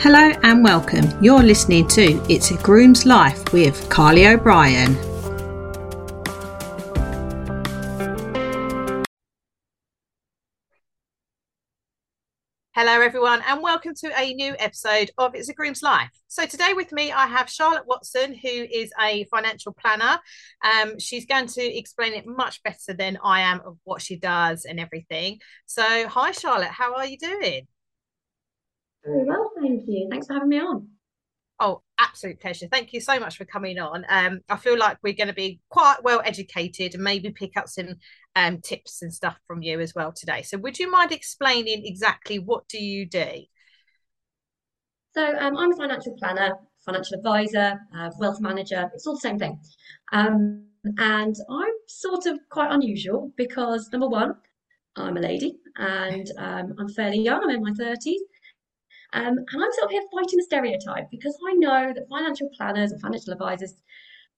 Hello and welcome. You're listening to It's a Groom's Life with Carly O'Brien. Hello, everyone, and welcome to a new episode of It's a Groom's Life. So, today with me, I have Charlotte Watson, who is a financial planner. Um, she's going to explain it much better than I am of what she does and everything. So, hi, Charlotte, how are you doing? Very well, thank you. Thanks for having me on. Oh, absolute pleasure. Thank you so much for coming on. Um, I feel like we're going to be quite well educated and maybe pick up some um, tips and stuff from you as well today. So, would you mind explaining exactly what do you do? So, um, I'm a financial planner, financial advisor, uh, wealth manager. It's all the same thing. Um, and I'm sort of quite unusual because number one, I'm a lady and um, I'm fairly young. I'm in my 30s. Um, and I'm sort of here fighting the stereotype because I know that financial planners and financial advisors,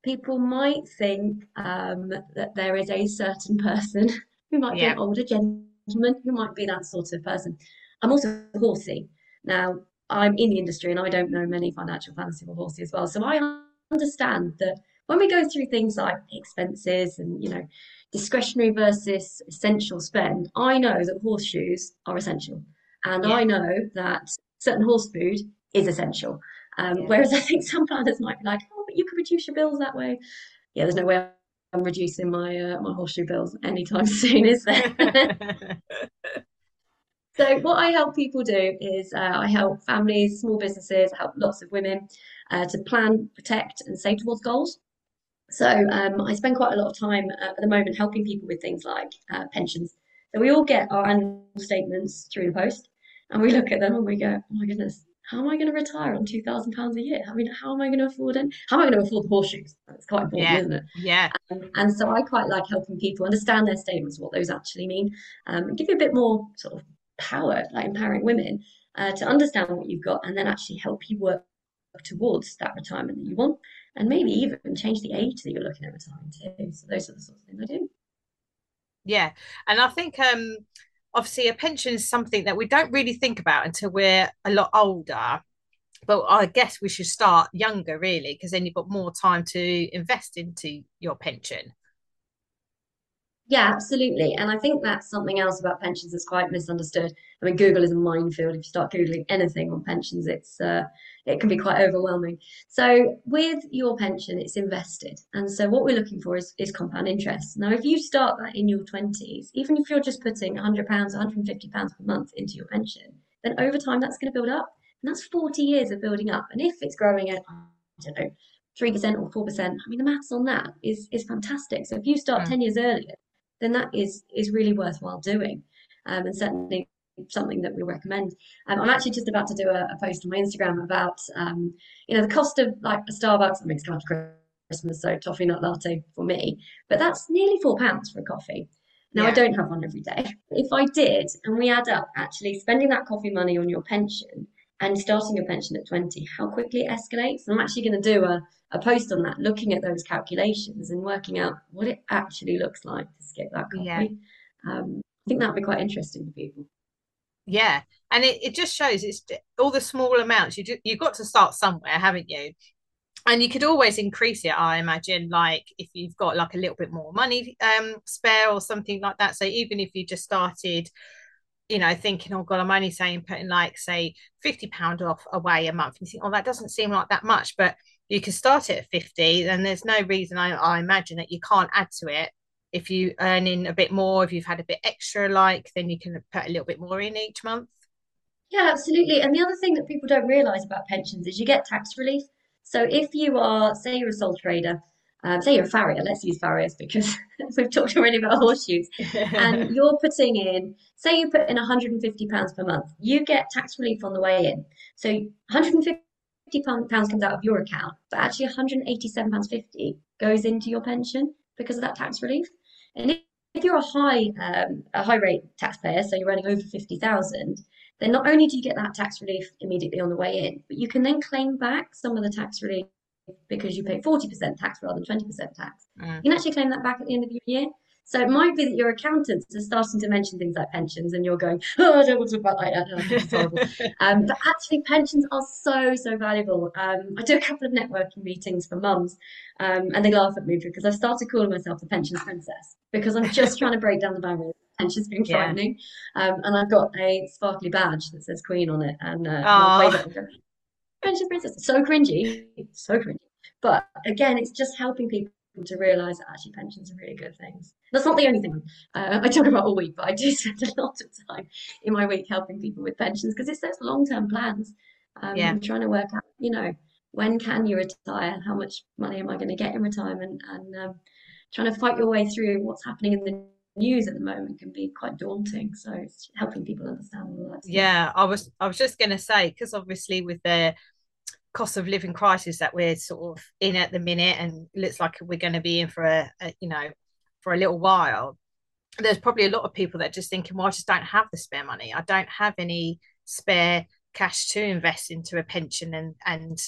people might think um, that there is a certain person who might yeah. be an older gentleman who might be that sort of person. I'm also horsey. Now, I'm in the industry and I don't know many financial planners who are horsey as well. So I understand that when we go through things like expenses and, you know, discretionary versus essential spend, I know that horseshoes are essential. And yeah. I know that certain horse food is essential. Um, yeah. Whereas I think some planners might be like, oh, but you could reduce your bills that way. Yeah, there's no way I'm reducing my uh, my horseshoe bills anytime soon, is there? so what I help people do is uh, I help families, small businesses, help lots of women uh, to plan, protect, and save towards goals. So um, I spend quite a lot of time uh, at the moment helping people with things like uh, pensions. So we all get our annual statements through the post and we look at them and we go, oh my goodness, how am I going to retire on two thousand pounds a year? I mean, how am I going to afford it? How am I going to afford the horseshoes? That's quite important, yeah. isn't it? Yeah. Um, and so I quite like helping people understand their statements, what those actually mean, um, and give you a bit more sort of power, like empowering women uh, to understand what you've got, and then actually help you work towards that retirement that you want, and maybe even change the age that you're looking at retiring to. So those are the sorts of things I do. Yeah, and I think um obviously a pension is something that we don't really think about until we're a lot older. But i guess we should start younger really because then you've got more time to invest into your pension yeah, absolutely. And I think that's something else about pensions that's quite misunderstood. I mean, Google is a minefield. If you start Googling anything on pensions, it's uh, it can be quite overwhelming. So with your pension, it's invested. And so what we're looking for is, is compound interest. Now, if you start that in your 20s, even if you're just putting £100, £150 per month into your pension, then over time that's going to build up. And that's 40 years of building up. And if it's growing at, I don't know, 3% or 4%, I mean, the maths on that is, is fantastic. So if you start mm. 10 years earlier, then that is is really worthwhile doing, um, and certainly something that we recommend. Um, I'm actually just about to do a, a post on my Instagram about um, you know the cost of like a Starbucks. I mean, it's come after Christmas, so toffee nut latte for me, but that's nearly four pounds for a coffee. Now yeah. I don't have one every day. If I did, and we add up actually spending that coffee money on your pension and starting your pension at 20, how quickly it escalates. I'm actually going to do a, a post on that, looking at those calculations and working out what it actually looks like to skip that coffee. Yeah. Um, I think that would be quite interesting for people. Yeah, and it, it just shows it's all the small amounts. You you've got to start somewhere, haven't you? And you could always increase it, I imagine, like if you've got like a little bit more money um spare or something like that. So even if you just started you know, thinking, oh God, I'm only saying putting like say fifty pound off away a month. And you think, oh, that doesn't seem like that much, but you can start it at fifty. And there's no reason I, I imagine that you can't add to it if you earn in a bit more. If you've had a bit extra, like then you can put a little bit more in each month. Yeah, absolutely. And the other thing that people don't realise about pensions is you get tax relief. So if you are, say, you're a sole trader um, say you're a farrier, let's use farriers because we've talked already about horseshoes, and you're putting in, say you put in 150 pounds per month, you get tax relief on the way in. So 150 pounds comes out of your account, but actually 187 pounds 50 goes into your pension because of that tax relief. And if, you're a high um, a high rate taxpayer, so you're earning over 50,000, then not only do you get that tax relief immediately on the way in, but you can then claim back some of the tax relief because you pay 40% tax rather than 20% tax. Mm. You can actually claim that back at the end of your year. So it might be that your accountants are starting to mention things like pensions, and you're going, "Oh, I don't want to talk about that. It's horrible." um, but actually, pensions are so so valuable. Um, I do a couple of networking meetings for mums, um, and they laugh at me because I've started calling myself the pensions princess because I'm just trying to break down the barrier. Pensions being frightening, yeah. um, and I've got a sparkly badge that says Queen on it, and uh, pensions princess. So cringy, so cringy. But again, it's just helping people to realize that actually pensions are really good things. That's not the only thing uh, I talk about all week, but I do spend a lot of time in my week helping people with pensions because it's those long term plans. Um, yeah. I'm trying to work out, you know, when can you retire? How much money am I going to get in retirement? And um, trying to fight your way through what's happening in the news at the moment can be quite daunting. So it's helping people understand all that. Yeah, I was I was just going to say because obviously with the cost of living crisis that we're sort of in at the minute and looks like we're going to be in for a, a, you know for a little while there's probably a lot of people that are just thinking well i just don't have the spare money. I don't have any spare cash to invest into a pension and and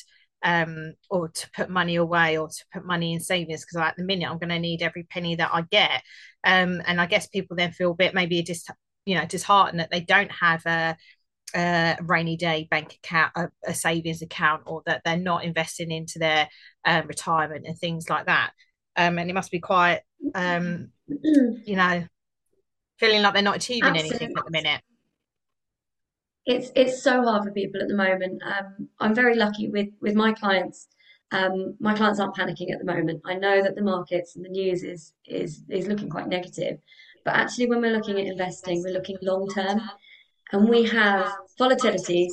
um or to put money away or to put money in savings because at the minute i'm going to need every penny that i get. Um and i guess people then feel a bit maybe just you know disheartened that they don't have a a rainy day bank account, a, a, savings account, or that they're not investing into their um, retirement and things like that. Um, and it must be quite, um, you know, feeling like they're not achieving Absolutely. anything at the minute. It's it's so hard for people at the moment. Um, I'm very lucky with with my clients. Um, my clients aren't panicking at the moment. I know that the markets and the news is is is looking quite negative, but actually, when we're looking at investing, we're looking long term and we have volatilities,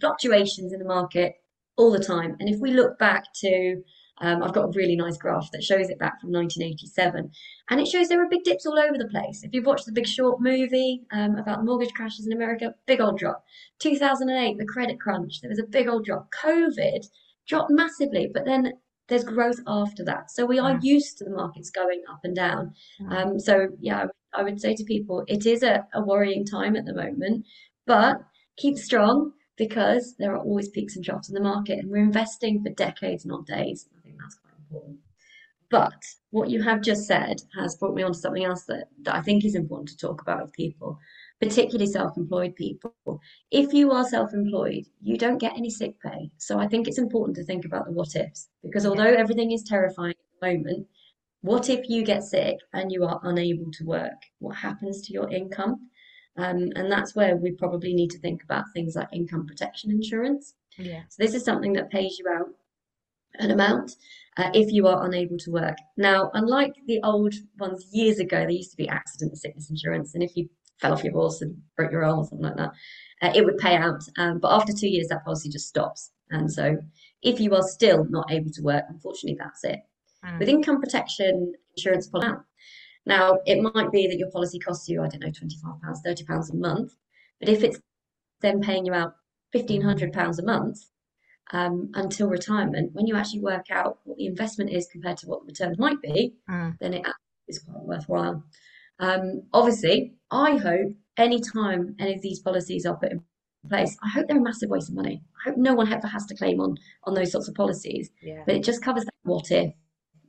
fluctuations in the market all the time. And if we look back to, um, I've got a really nice graph that shows it back from 1987, and it shows there were big dips all over the place. If you've watched the Big Short movie um, about mortgage crashes in America, big old drop. 2008, the credit crunch, there was a big old drop. COVID dropped massively, but then there's growth after that. So we are yeah. used to the markets going up and down. Yeah. Um, so yeah, I would say to people, it is a, a worrying time at the moment, but keep strong because there are always peaks and troughs in the market, and we're investing for decades, not days. I think that's quite important. But what you have just said has brought me on to something else that, that I think is important to talk about with people, particularly self employed people. If you are self employed, you don't get any sick pay. So I think it's important to think about the what ifs because although everything is terrifying at the moment, what if you get sick and you are unable to work? What happens to your income? Um, and that's where we probably need to think about things like income protection insurance. Yeah. So this is something that pays you out an amount uh, if you are unable to work. Now, unlike the old ones years ago, there used to be accident and sickness insurance, and if you fell off your horse and broke your arm or something like that, uh, it would pay out. Um, but after two years, that policy just stops. And so, if you are still not able to work, unfortunately, that's it. Mm. With income protection insurance pull out. Now, it might be that your policy costs you, I don't know, £25, £30 a month. But if it's then paying you out £1,500 a month um, until retirement, when you actually work out what the investment is compared to what the returns might be, mm. then it is quite worthwhile. Um, obviously, I hope any time any of these policies are put in place, I hope they're a massive waste of money. I hope no one ever has to claim on on those sorts of policies. Yeah. But it just covers that what if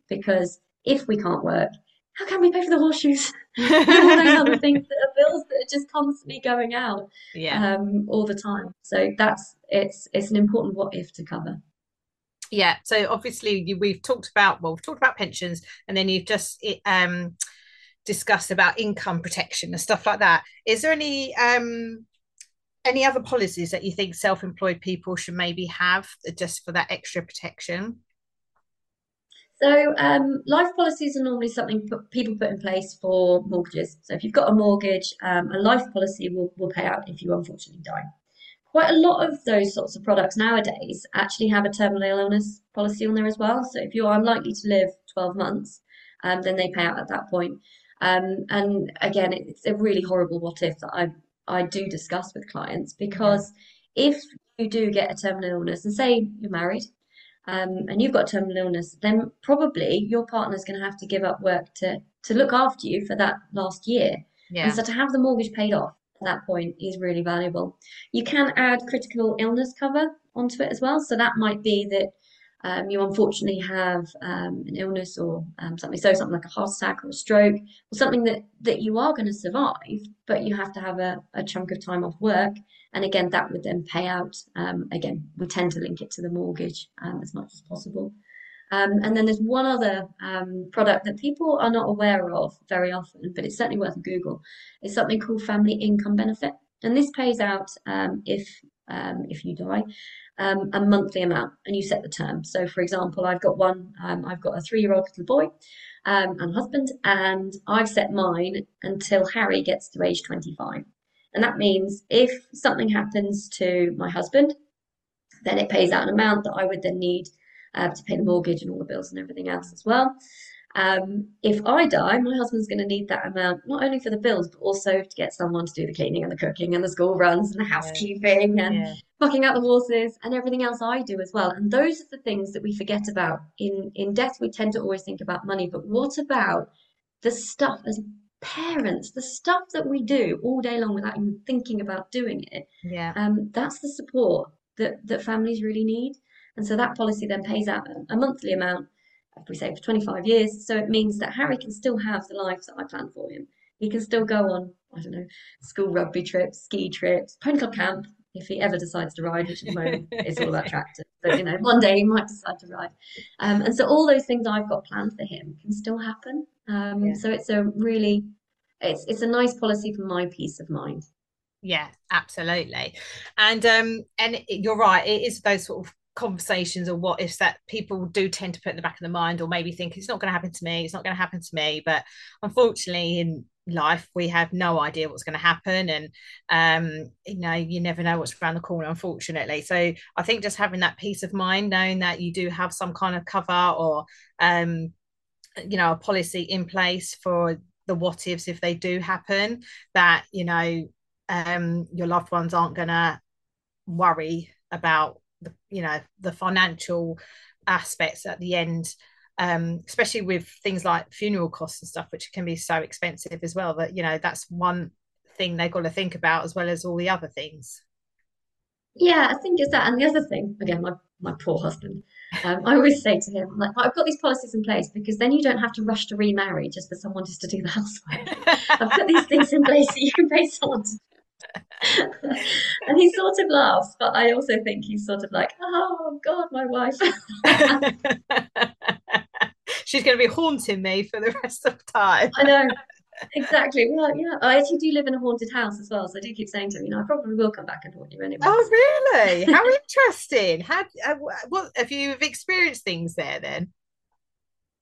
because if we can't work, how can we pay for the horseshoes? and all those other things that are bills that are just constantly going out yeah. um, all the time. So that's it's it's an important what if to cover. Yeah. So obviously we've talked about well we've talked about pensions and then you've just um, discussed about income protection and stuff like that. Is there any um, any other policies that you think self-employed people should maybe have just for that extra protection? So, um, life policies are normally something people put in place for mortgages. So, if you've got a mortgage, um, a life policy will, will pay out if you unfortunately die. Quite a lot of those sorts of products nowadays actually have a terminal illness policy on there as well. So, if you're unlikely to live 12 months, um, then they pay out at that point. Um, and again, it's a really horrible what if that I, I do discuss with clients because if you do get a terminal illness, and say you're married um, and you've got terminal illness, then probably your partner's going to have to give up work to to look after you for that last year. Yeah. And so to have the mortgage paid off at that point is really valuable. You can add critical illness cover onto it as well. So that might be that um, you unfortunately have um, an illness or um, something, so something like a heart attack or a stroke, or something that, that you are going to survive, but you have to have a, a chunk of time off work. And again, that would then pay out. Um, again, we tend to link it to the mortgage um, as much as possible. Um, and then there's one other product that people are not aware of very often, but it's certainly worth a Google. It's something called Family Income Benefit. And this pays out if um, if you die, um, a monthly amount, and you set the term. So, for example, I've got one, um, I've got a three year old little boy um, and husband, and I've set mine until Harry gets to age 25. And that means if something happens to my husband, then it pays out an amount that I would then need uh, to pay the mortgage and all the bills and everything else as well. Um, if I die, my husband's going to need that amount not only for the bills, but also to get someone to do the cleaning and the cooking and the school runs and the housekeeping yeah. and yeah. fucking out the horses and everything else I do as well. And those are the things that we forget about. In in death, we tend to always think about money, but what about the stuff as parents, the stuff that we do all day long without even thinking about doing it? Yeah. Um, that's the support that that families really need. And so that policy then pays out a, a monthly amount we say for 25 years. So it means that Harry can still have the life that I planned for him. He can still go on, I don't know, school rugby trips, ski trips, pony club camp, if he ever decides to ride, which at the moment is all about tractors. But you know, one day he might decide to ride. Um, and so all those things I've got planned for him can still happen. Um, yeah. So it's a really, it's it's a nice policy for my peace of mind. Yeah, absolutely. And um, and you're right. It is those sort of conversations or what ifs that people do tend to put in the back of the mind or maybe think it's not going to happen to me it's not going to happen to me. But unfortunately in life we have no idea what's going to happen and um you know you never know what's around the corner unfortunately. So i think just having that peace of mind knowing that you do have some kind of cover or um you know a policy in place for the what ifs if they do happen that you know um your loved ones aren't going to worry about you know the financial aspects at the end um, especially with things like funeral costs and stuff which can be so expensive as well that you know that's one thing they've got to think about as well as all the other things. Yeah i think it's that and the other thing again my, my poor husband um, i always say to him like i've got these policies in place because then you don't have to rush to remarry just for someone just to do the housework. I've put these things in place so you can pay someone to and he sort of laughs, but I also think he's sort of like, oh God, my wife. She's going to be haunting me for the rest of time. I know. Exactly. Well, yeah, I actually do live in a haunted house as well, so I do keep saying to him, you know, I probably will come back and haunt you anyway. Oh, really? How interesting! How uh, what have you experienced things there then?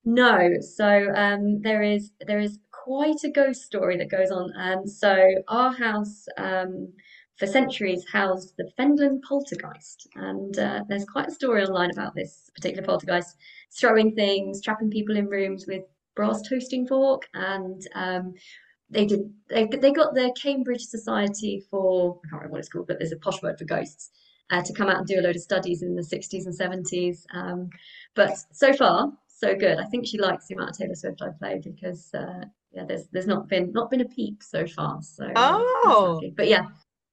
No, so um, there is there is quite a ghost story that goes on. And um, so our house um, for centuries housed the Fenland poltergeist, and uh, there's quite a story online about this particular poltergeist throwing things, trapping people in rooms with brass toasting fork, and um, they did they, they got the Cambridge Society for I can't remember what it's called, but there's a posh word for ghosts. Uh, to come out and do a load of studies in the 60s and 70s. Um, but so far, so good. I think she likes the amount of Taylor Swift I play because uh, yeah, there's there's not been not been a peep so far. So uh, oh, but yeah,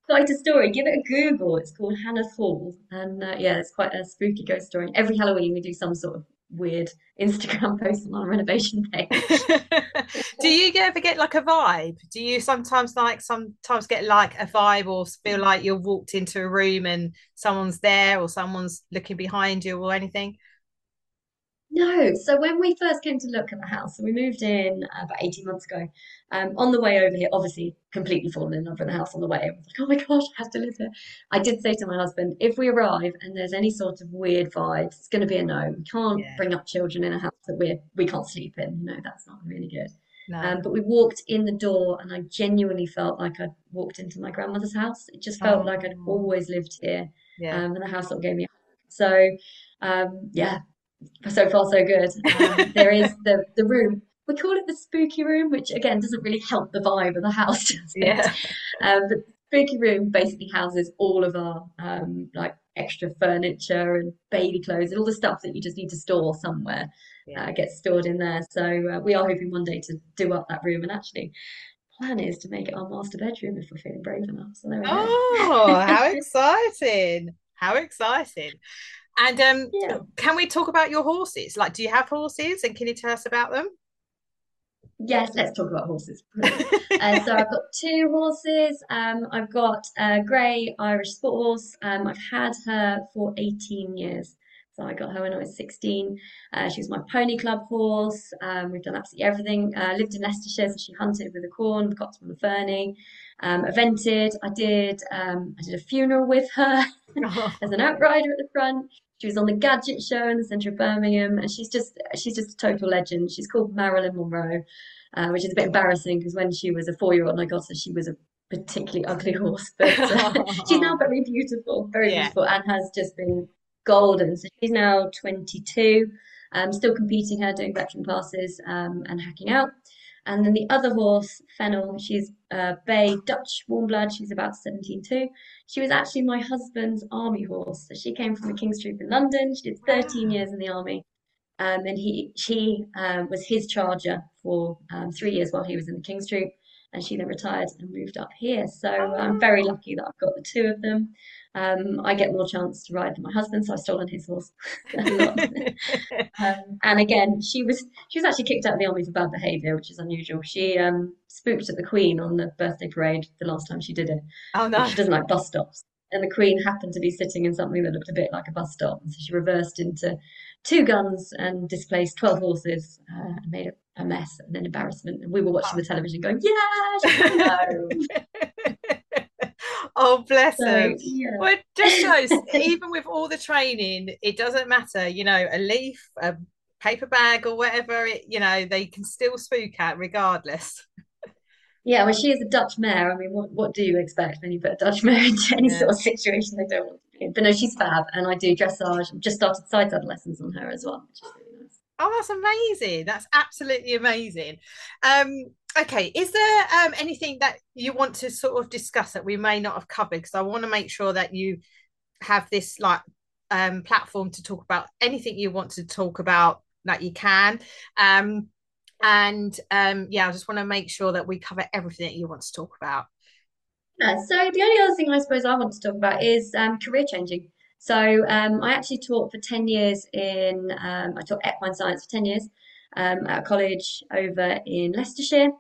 quite a story. Give it a Google. It's called Hannah's Hall, and uh, yeah, it's quite a spooky ghost story. Every Halloween we do some sort of weird Instagram post on our renovation page. do you ever get like a vibe? Do you sometimes like sometimes get like a vibe or feel like you're walked into a room and someone's there or someone's looking behind you or anything? No. So when we first came to look at the house, so we moved in about 18 months ago. Um, on the way over here, obviously completely fallen in love with the house on the way. I was like, oh my gosh, I have to live here. I did say to my husband, if we arrive and there's any sort of weird vibes, it's going to be a no. We can't yeah. bring up children in a house that we we can't sleep in. You know, that's not really good. No. Um, but we walked in the door and I genuinely felt like I'd walked into my grandmother's house. It just felt oh. like I'd always lived here. Yeah. Um, and the house that gave me. So, um, yeah, so far so good. Um, there is the the room. We call it the spooky room, which again doesn't really help the vibe of the house. Yeah. Um, the spooky room basically houses all of our um, like extra furniture and baby clothes and all the stuff that you just need to store somewhere. Yeah. Uh, gets stored in there. So uh, we are hoping one day to do up that room and actually plan is to make it our master bedroom if we're feeling brave enough. So there we oh, how exciting! How exciting! And um, Yeah. can we talk about your horses? Like, do you have horses, and can you tell us about them? Yes, let's talk about horses. Uh, so I've got two horses. Um, I've got a grey Irish sport horse. Um, I've had her for 18 years. So I got her when I was 16. Uh, she was my pony club horse. Um, we've done absolutely everything. Uh, lived in Leicestershire, so she hunted with the Quorn, got from the Fernie. Um, evented. I did. Um, I did a funeral with her as an outrider at the front. She was on the Gadget Show in the centre of Birmingham, and she's just she's just a total legend. She's called Marilyn Monroe, uh, which is a bit embarrassing because when she was a four-year-old and I got her, she was a particularly ugly horse, but uh, she's now very beautiful, very Yeah. beautiful, and has just been golden. So she's now 22, um, still competing her, doing veteran classes, um, and hacking out. And then the other horse, Fennel, she's a bay Dutch warm blood. She's about 17 too. She was actually my husband's army horse. So she came from the King's Troop in London. She did 13 years in the army. Um, and he she um, was his charger for um, three years while he was in the King's Troop. And she then retired and moved up here. So I'm very Oh. lucky that I've got the two of them. Um, I get more chance to ride than my husband, so I've stolen his horse a lot. Um, and again, she was she was actually kicked out of the army for bad behaviour, which is unusual. She um, spooked at the Queen on the birthday parade the last time she did it. oh no. she doesn't like bus stops. And the Queen happened to be sitting in something that looked a bit like a bus stop. And so she reversed into two guns and displaced 12 horses uh, and made a, mess and an embarrassment. And we were watching the television going, yeah, she's going home. Oh, bless So, her. yeah. Well, it just shows, even with all the training, it doesn't matter, you know, a leaf, a paper bag, or whatever, it, you know, they can still spook at regardless. Yeah, well, she is a Dutch mare. I mean, what, what do you expect when you put a Dutch mare into any Yeah. sort of situation they don't want to be in? But no, she's fab, and I do dressage. I've just started side saddle lessons on her as well, which is really nice. Oh, that's amazing. That's absolutely amazing. Um, okay, is there um, anything that you want to sort of discuss that we may not have covered? Because I want to make sure that you have this like um, platform to talk about anything you want to talk about that you can. Um, and um, yeah, I just want to make sure that we cover everything that you want to talk about. Yeah, so the only other thing I suppose I want to talk about is um, career changing. So um, I actually taught for 10 years in, I taught equine science for 10 years um, at a college over in Leicestershire.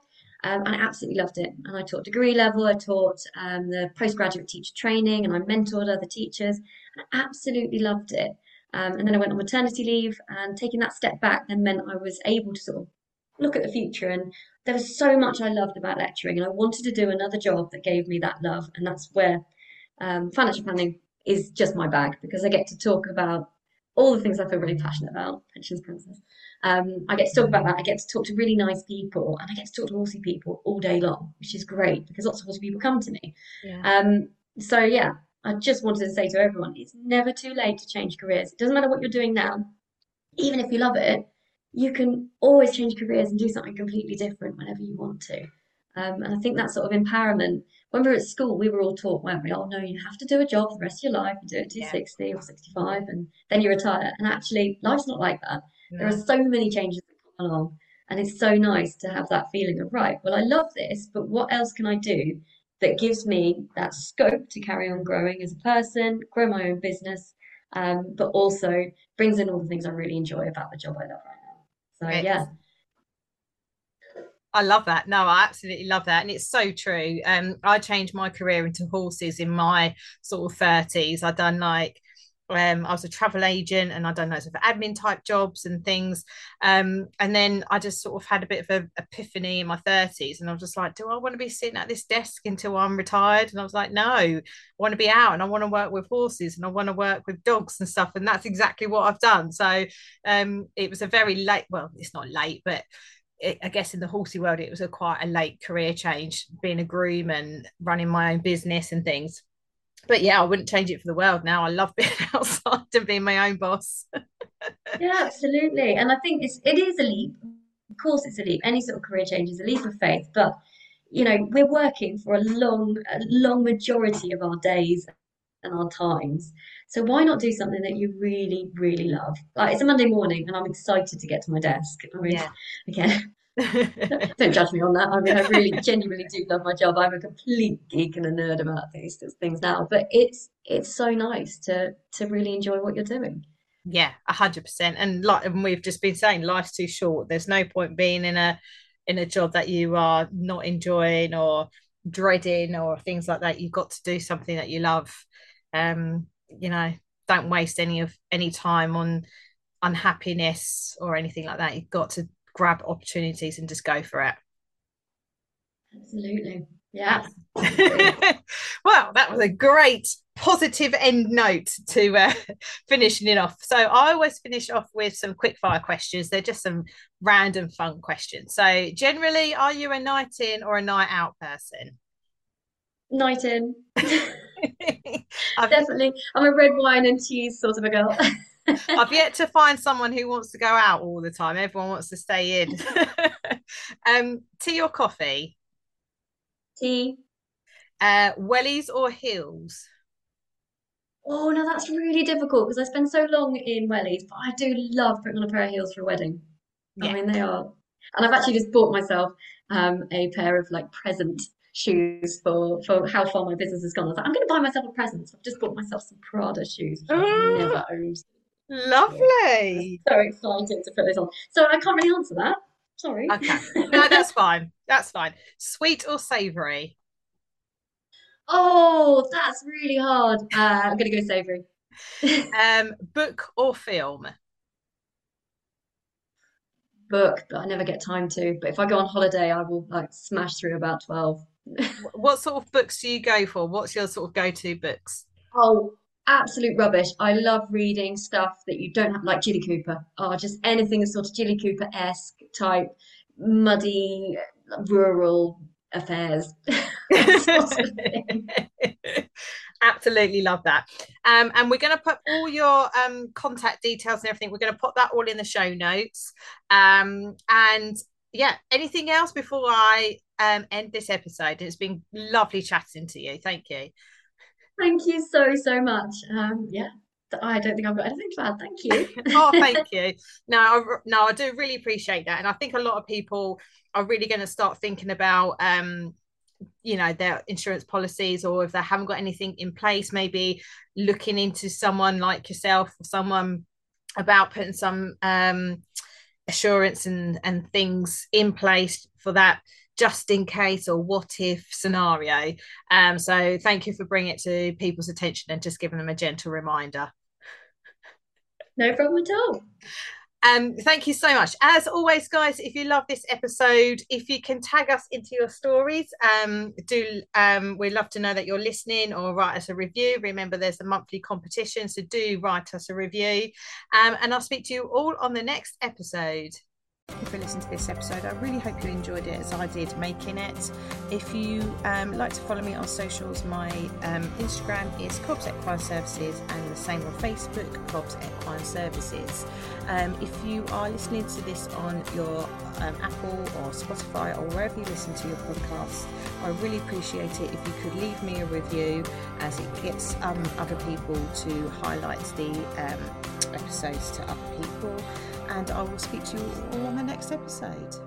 Um, and I absolutely loved it. And I taught degree level, I taught um, the postgraduate teacher training, and I mentored other teachers. And I absolutely loved it. Um, and then I went on maternity leave, and taking that step back then meant I was able to sort of look at the future. And there was so much I loved about lecturing, and I wanted to do another job that gave me that love. And that's where um, financial planning is just my bag because I get to talk about all the things I feel really passionate about, pensions princess. Um, I get to talk about that. I get to talk to really nice people, and I get to talk to horsey people all day long, which is great because lots of horsey people come to me. Yeah. Um, so yeah, I just wanted to say to everyone, it's never too late to change careers. It doesn't matter what you're doing now, even if you love it, you can always change careers and do something completely different whenever you want to. Um, and I think that sort of empowerment. When we were at school, we were all taught, weren't we? Oh no, you have to do a job for the rest of your life. You do it to Yeah. 60 or 65, and then you retire. And actually, life's not like that. There are so many changes that come along, and it's so nice to have that feeling of, right, well, I love this, but what else can I do that gives me that scope to carry on growing as a person, grow my own business, um, but also brings in all the things I really enjoy about the job I love right now. So yeah, I love that. No, I absolutely love that. And it's so true. Um, I changed my career into horses in my sort of 30s. I'd done like um, I was a travel agent and I'd done loads of admin type jobs and things. Um, and then I just sort of had a bit of an epiphany in my 30s and I was just like, do I want to be sitting at this desk until I'm retired? And I was like, no, I want to be out and I want to work with horses and I want to work with dogs and stuff. And that's exactly what I've done. So um, it was a very late, well, it's not late, but it, I guess in the horsey world, it was a quite a late career change, being a groom and running my own business and things. But yeah, I wouldn't change it for the world now. I love being outside and being my own boss. yeah, absolutely. And I think it's it is a leap. Of course, it's a leap. Any sort of career change is a leap of faith, but you know, we're working for a long, a long majority of our days and our times. So why not do something that you really, really love? Like it's a Monday morning and I'm excited to get to my desk. I mean, Yeah. again, Don't judge me on that. I mean, I really genuinely do love my job. I'm a complete geek and a nerd about these things now, but it's it's so nice to to really enjoy what you're doing. Yeah, a hundred percent. And like and we've just been saying, life's too short. There's no point being in a in a job that you are not enjoying or dreading or things like that. You've got to do something that you love. Um, you know, don't waste any of any time on unhappiness or anything like that. You've got to grab opportunities and just go for it. Absolutely. Yeah. well, that was a great positive end note to uh, finishing it off. So I always finish off with some quick fire questions. They're just some random fun questions. So generally, are you a night in or a night out person? Night in. Definitely. I'm a red wine and cheese sort of a girl. I've yet to find someone who wants to go out all the time. Everyone wants to stay in. um, tea or coffee? Tea. Uh, wellies or heels? Oh no, that's really difficult because I spend so long in wellies, but I do love putting on a pair of heels for a wedding. Yeah. I mean, they are. And I've actually just bought myself um, a pair of like present shoes for for how far my business has gone. I was like, I'm going to buy myself a present. So I've just bought myself some Prada shoes, which I've never owned. Lovely. So excited to put this on. So I can't really answer that. Sorry. Okay. No, that's fine. That's fine. Sweet or savory? Oh, that's really hard. Uh, I'm gonna go savory. um, book or film? Book, but I never get time to. But if I go on holiday, I will like smash through about twelve. What sort of books do you go for? What's your sort of go-to books? Oh, absolute rubbish. I love reading stuff that you don't have, like Jilly Cooper, or just anything sort of Jilly Cooper esque type, muddy, rural affairs. Absolutely love that. Um, and we're going to put all your um, contact details and everything. We're going to put that all in the show notes. Um, and yeah, anything else before I um, end this episode? It's been lovely chatting to you. Thank you. Thank you so, so much. Um, yeah, I don't think I've got anything to add. Thank you. oh, thank you. No, I, no, I do really appreciate that, and I think a lot of people are really going to start thinking about, um, you know, their insurance policies, or if they haven't got anything in place, maybe looking into someone like yourself or someone about putting some um, assurance and and things in place for that just in case or what if scenario. Um, so thank you for bringing it to people's attention and just giving them a gentle reminder. No problem at all. Um, thank you so much. As always, guys, if you love this episode, if you can tag us into your stories, um, do um, we'd love to know that you're listening or write us a review. Remember, there's a monthly competition, so do write us a review. Um, and I'll speak to you all on the next episode. Thank you for listening to this episode. I really hope you enjoyed it as I did making it. If you um, like to follow me on socials, my um, Instagram is Cobbs Equine Services and the same on Facebook, Cobbs Equine Services. Um, if you are listening to this on your um, Apple or Spotify or wherever you listen to your podcast, I really appreciate it if you could leave me a review as it gets um, other people to highlight the um, episodes to other people and I will speak to you all on the next episode.